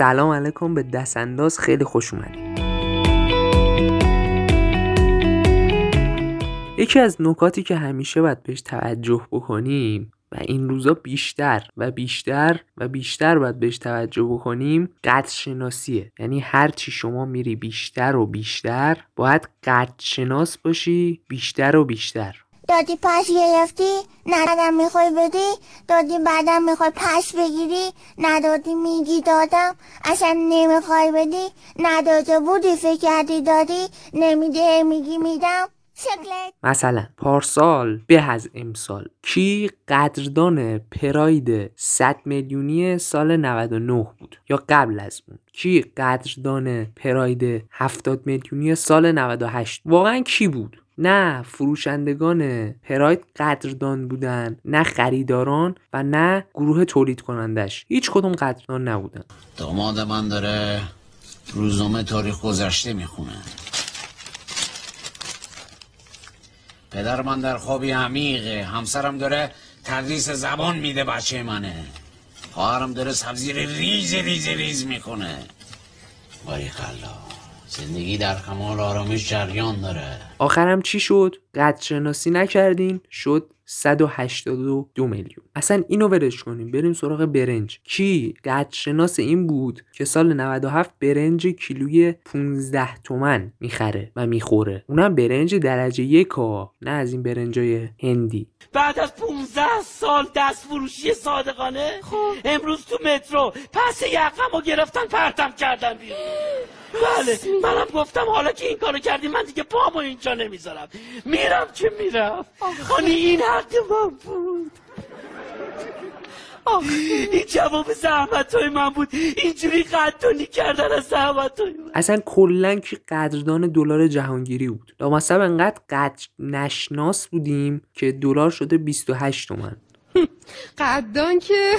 سلام علیکم به دست انداز خیلی خوش اومدید یکی از نکاتی که همیشه باید بهش توجه بکنیم و این روزا بیشتر و بیشتر و بیشتر باید بهش توجه بکنیم قدر شناسیه یعنی هر چی شما میری بیشتر و بیشتر باید قدر شناس باشی بیشتر و بیشتر. دادی پس گرفتی؟ ندادم می‌خوای بدی؟ دادی بعدم می‌خوای پس بگیری؟ ندادی میگی دادم. اصلا نمی‌خوای بدی؟ نداده بودی فکر کردی دادی؟ نمیده میگی میدم. شکلت. مثلا پارسال به از امسال کی قدردان پراید 100 میلیونی سال 99 بود؟ یا قبل از اون؟ کی قدردان پراید 70 میلیونی سال 98 واقعا کی بود؟ نه فروشندگان پراید قدردان بودن نه خریداران و نه گروه تولید کنندش هیچ کدوم قدردان نبودن. داماد من داره روزنامه تاریخ گذشته می‌خونه. پدر من در خوابی عمیقه همسرم داره تدریس زبان میده بچه منه. خواهرم داره سبزی ریز ریز ریز می‌کنه باری زندگی در کمال آرامش جریان داره. آخرم چی شد؟ قدر شناسی نکردین؟ شد 182 میلیون. اصلا اینو ولش کنیم. بریم سراغ برنج. کی؟ قدر شناس این بود که سال 97 برنج کیلوی 15 تومن می‌خره و می‌خوره. اونم برنج درجه یک ها نه از این برنجای هندی. بعد از 15 سال دست فروشی صادقانه خب. امروز تو مترو پس یقم رو گرفتن پرتم کردن بیرون. بله منم گفتم حالا که این کارو کردی من دیگه پامو اینجا نمی‌ذارم. میرم که میرم؟ خانی این حق من بود. این جواب زحمت های من بود. اینجوری قدردانی کردن از زحمت های من. اصلا کلا که قدردان دلار جهانگیری بود. لامصب انقدر قدر نشناس بودیم که دلار شده 28 تومن. قدردان که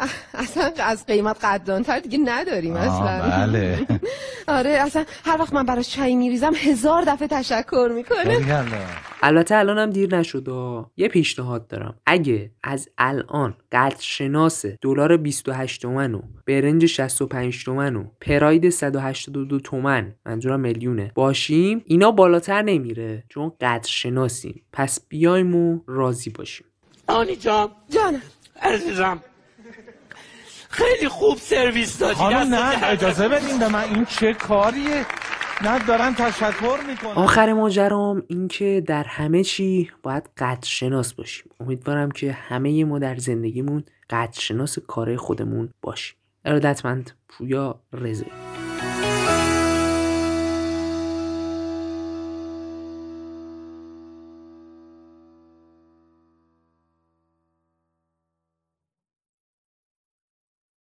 اصلا از قیمت قدردانتر دیگه نداریم اصلا. بله. آره اصلا هر وقت من براش چای میریزم هزار دفعه تشکر می‌کنه. البته الانم دیر نشده یه پیشنهاد دارم. اگه از الان قدر شناس دلار 28 تومن و برنج 65 تومن و پراید 182 تومن منظورم میلیونه باشیم اینا بالاتر نمیره چون قدر شناسیم پس بیایم و راضی باشیم. آنی جان. جانم. عزیزم. خیلی خوب سرویس دادی. خانم دست نه اجازه بدین به من. این چه کاریه؟ نه دارن تشکر می‌کنن. آخر ماجرام اینکه در همه چی باید قدر شناس باشیم. امیدوارم که همه ما در زندگیمون قدر شناس کار خودمون باشیم. ارادتمند پویا رزه